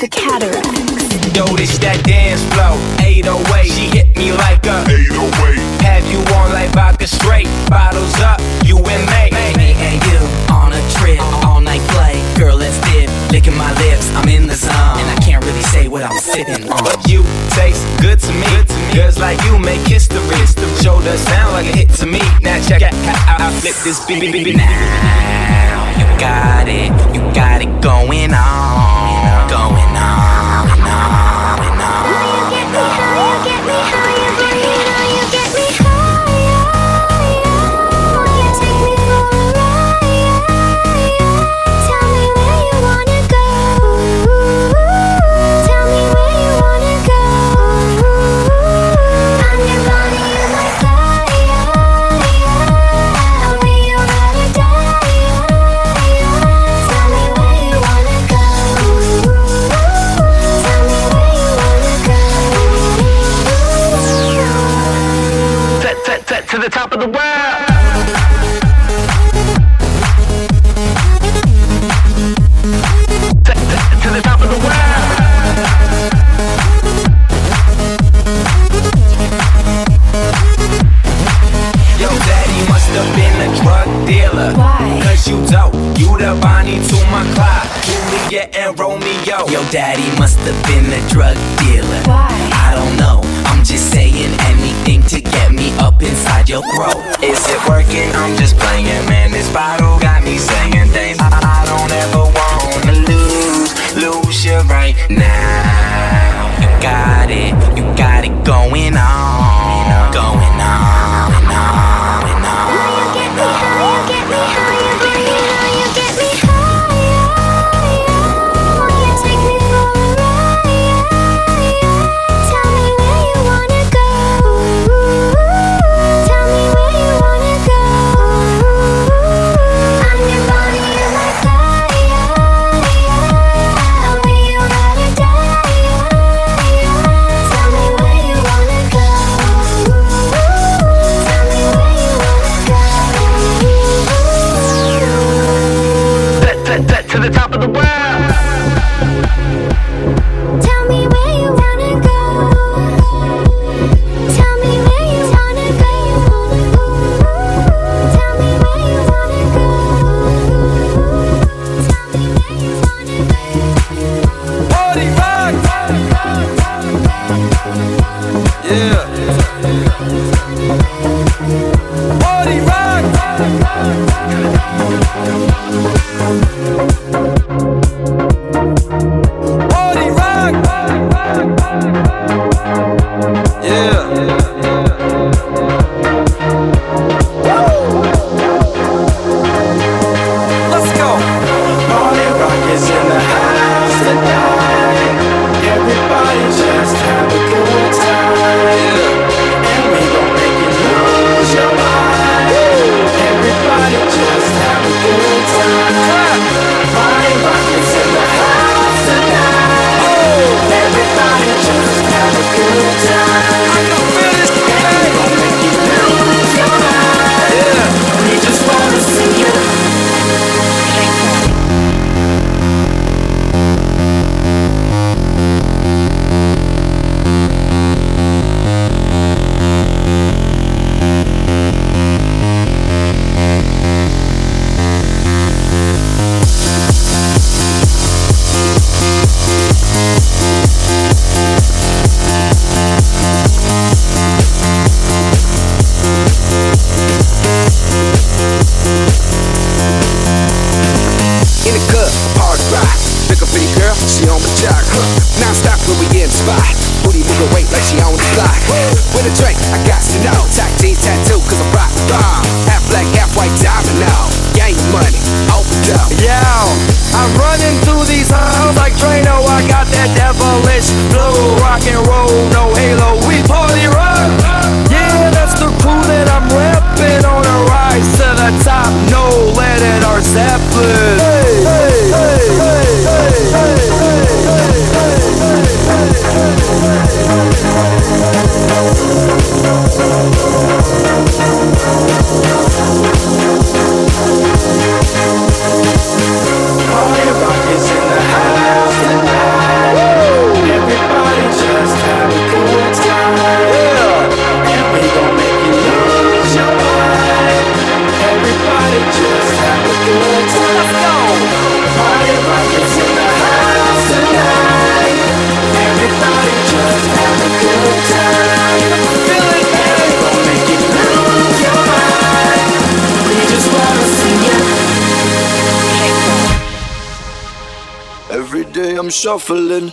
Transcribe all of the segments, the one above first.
It's the Cataracs. Yo, this that dance flow. 808, she hit me like a 808. Have you on like vodka straight? Bottles up, you and me. Me and you on a trip, all night play. Girl, let's dip. Licking my lips, what I'm sipping on. But you taste good to me. Girls like you make history. Shoulder sound like a hit to me. Now check out how I flip this beat. beat, beat. Now you got it, you got it going on, going on, and on, and on, been a drug dealer. Why? I don't know. I'm just saying anything to get me up inside your throat. Is it working? I'm just playing, man. This bottle got me saying things I, I don't ever wanna lose, lose you right now. You got it, you got it going on, Shuffling,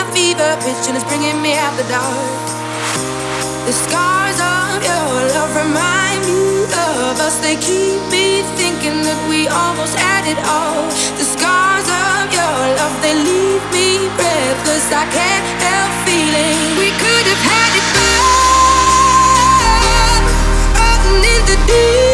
a fever pitch and it's bringing me out the dark. The scars of your love remind me of us. They keep me thinking that we almost had it all. The scars of your love, they leave me breathless. I can't help feeling we could have had it all. Rotten in the deep.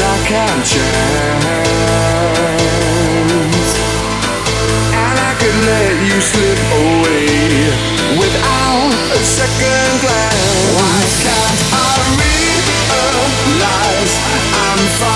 I can't chance. And I could let you slip away without a second glance. Why can't I realize I'm fighting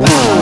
all.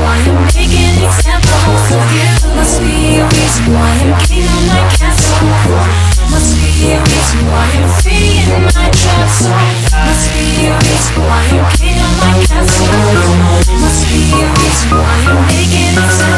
why I'm taking examples of you. Must be a reason why I'm king of my castle. Must be a reason why I'm free in my castle. Must be a reason why I'm king on my castle. Must be a reason why I'm taking examples.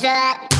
Your hands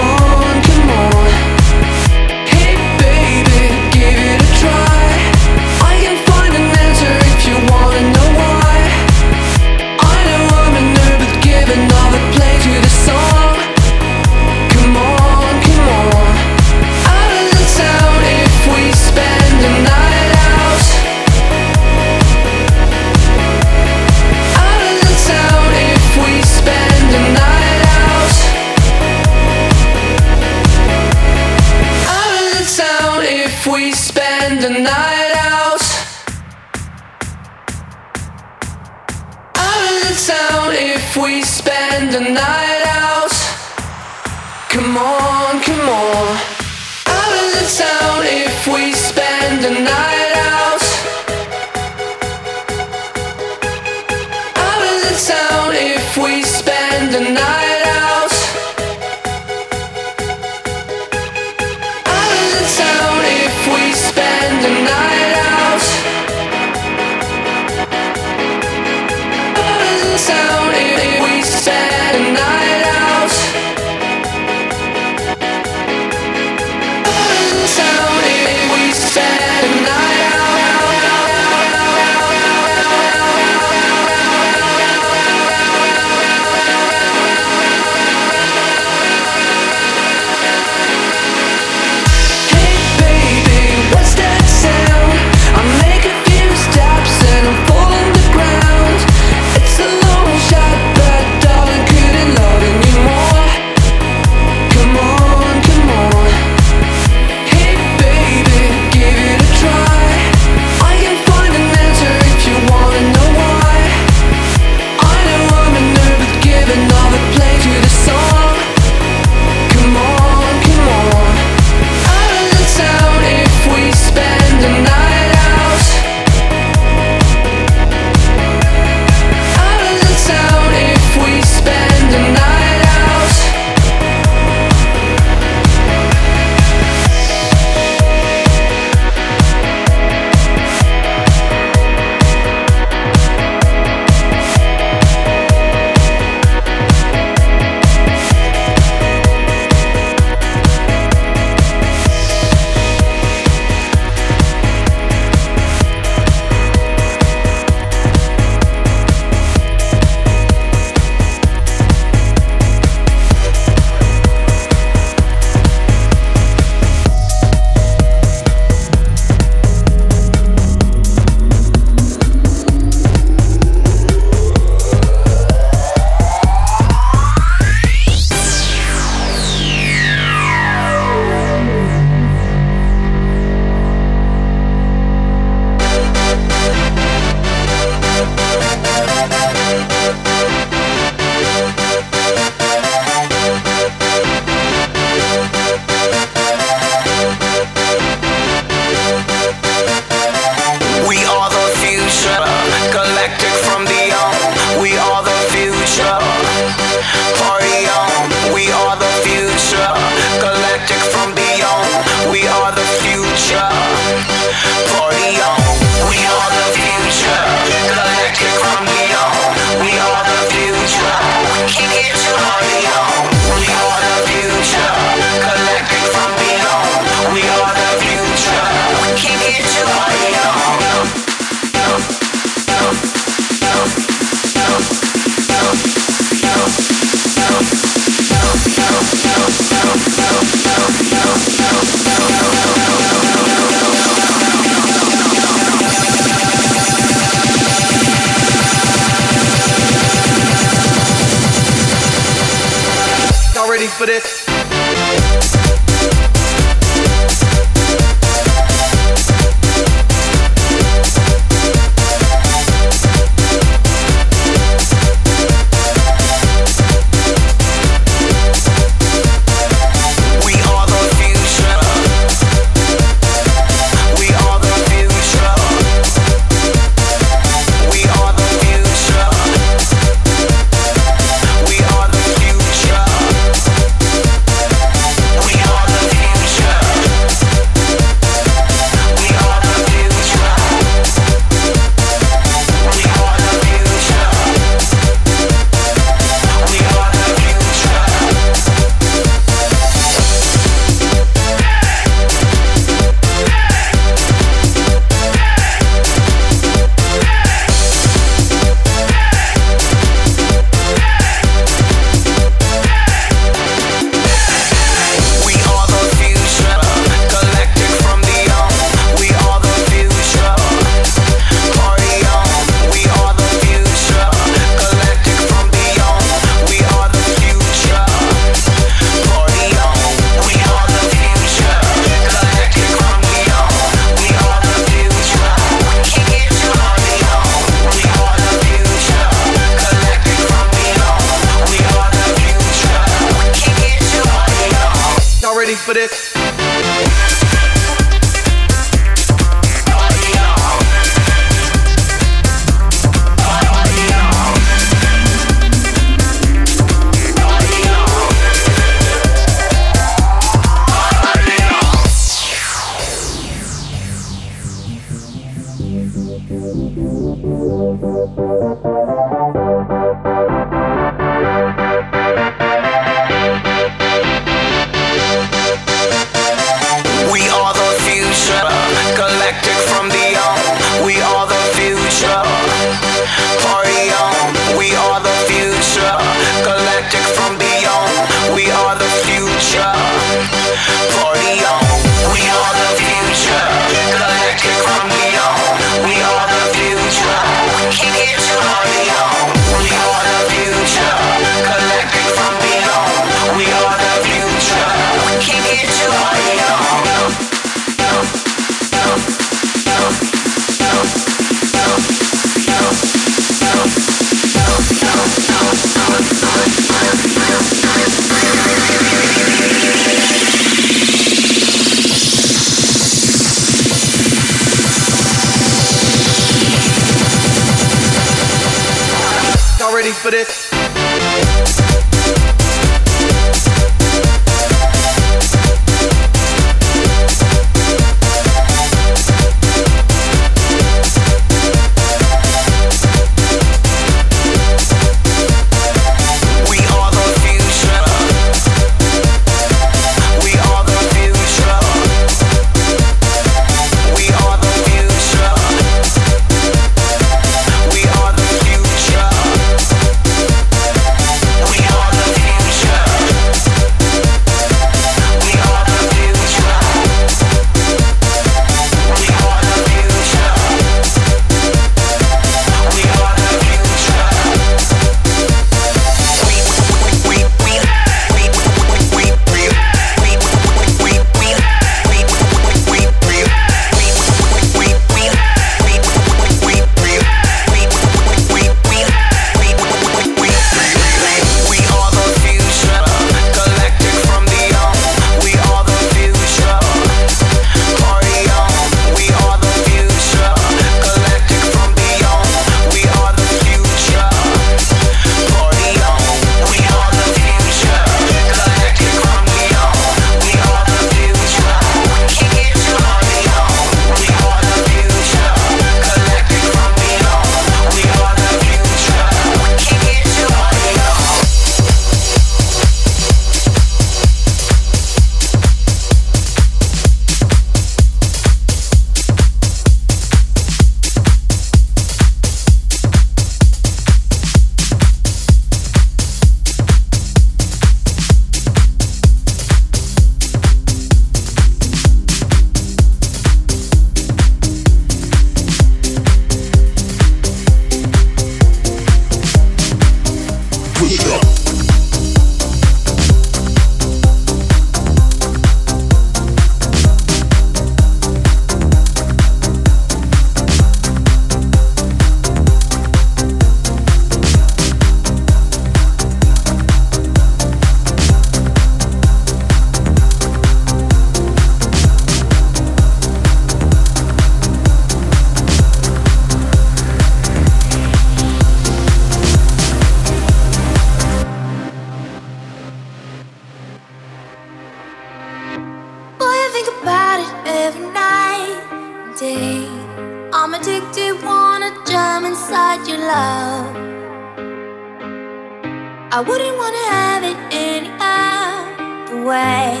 I wouldn't wanna have it any other way.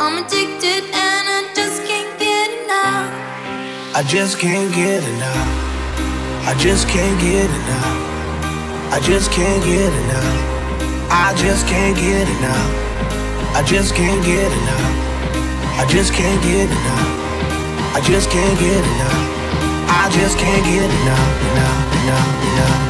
I'm addicted and I just can't get enough. I just can't get enough. I just can't get enough. I just can't get enough. I just can't get enough. I just can't get enough. I just can't get enough. I just can't get enough. I just can't get enough, enough, enough, enough.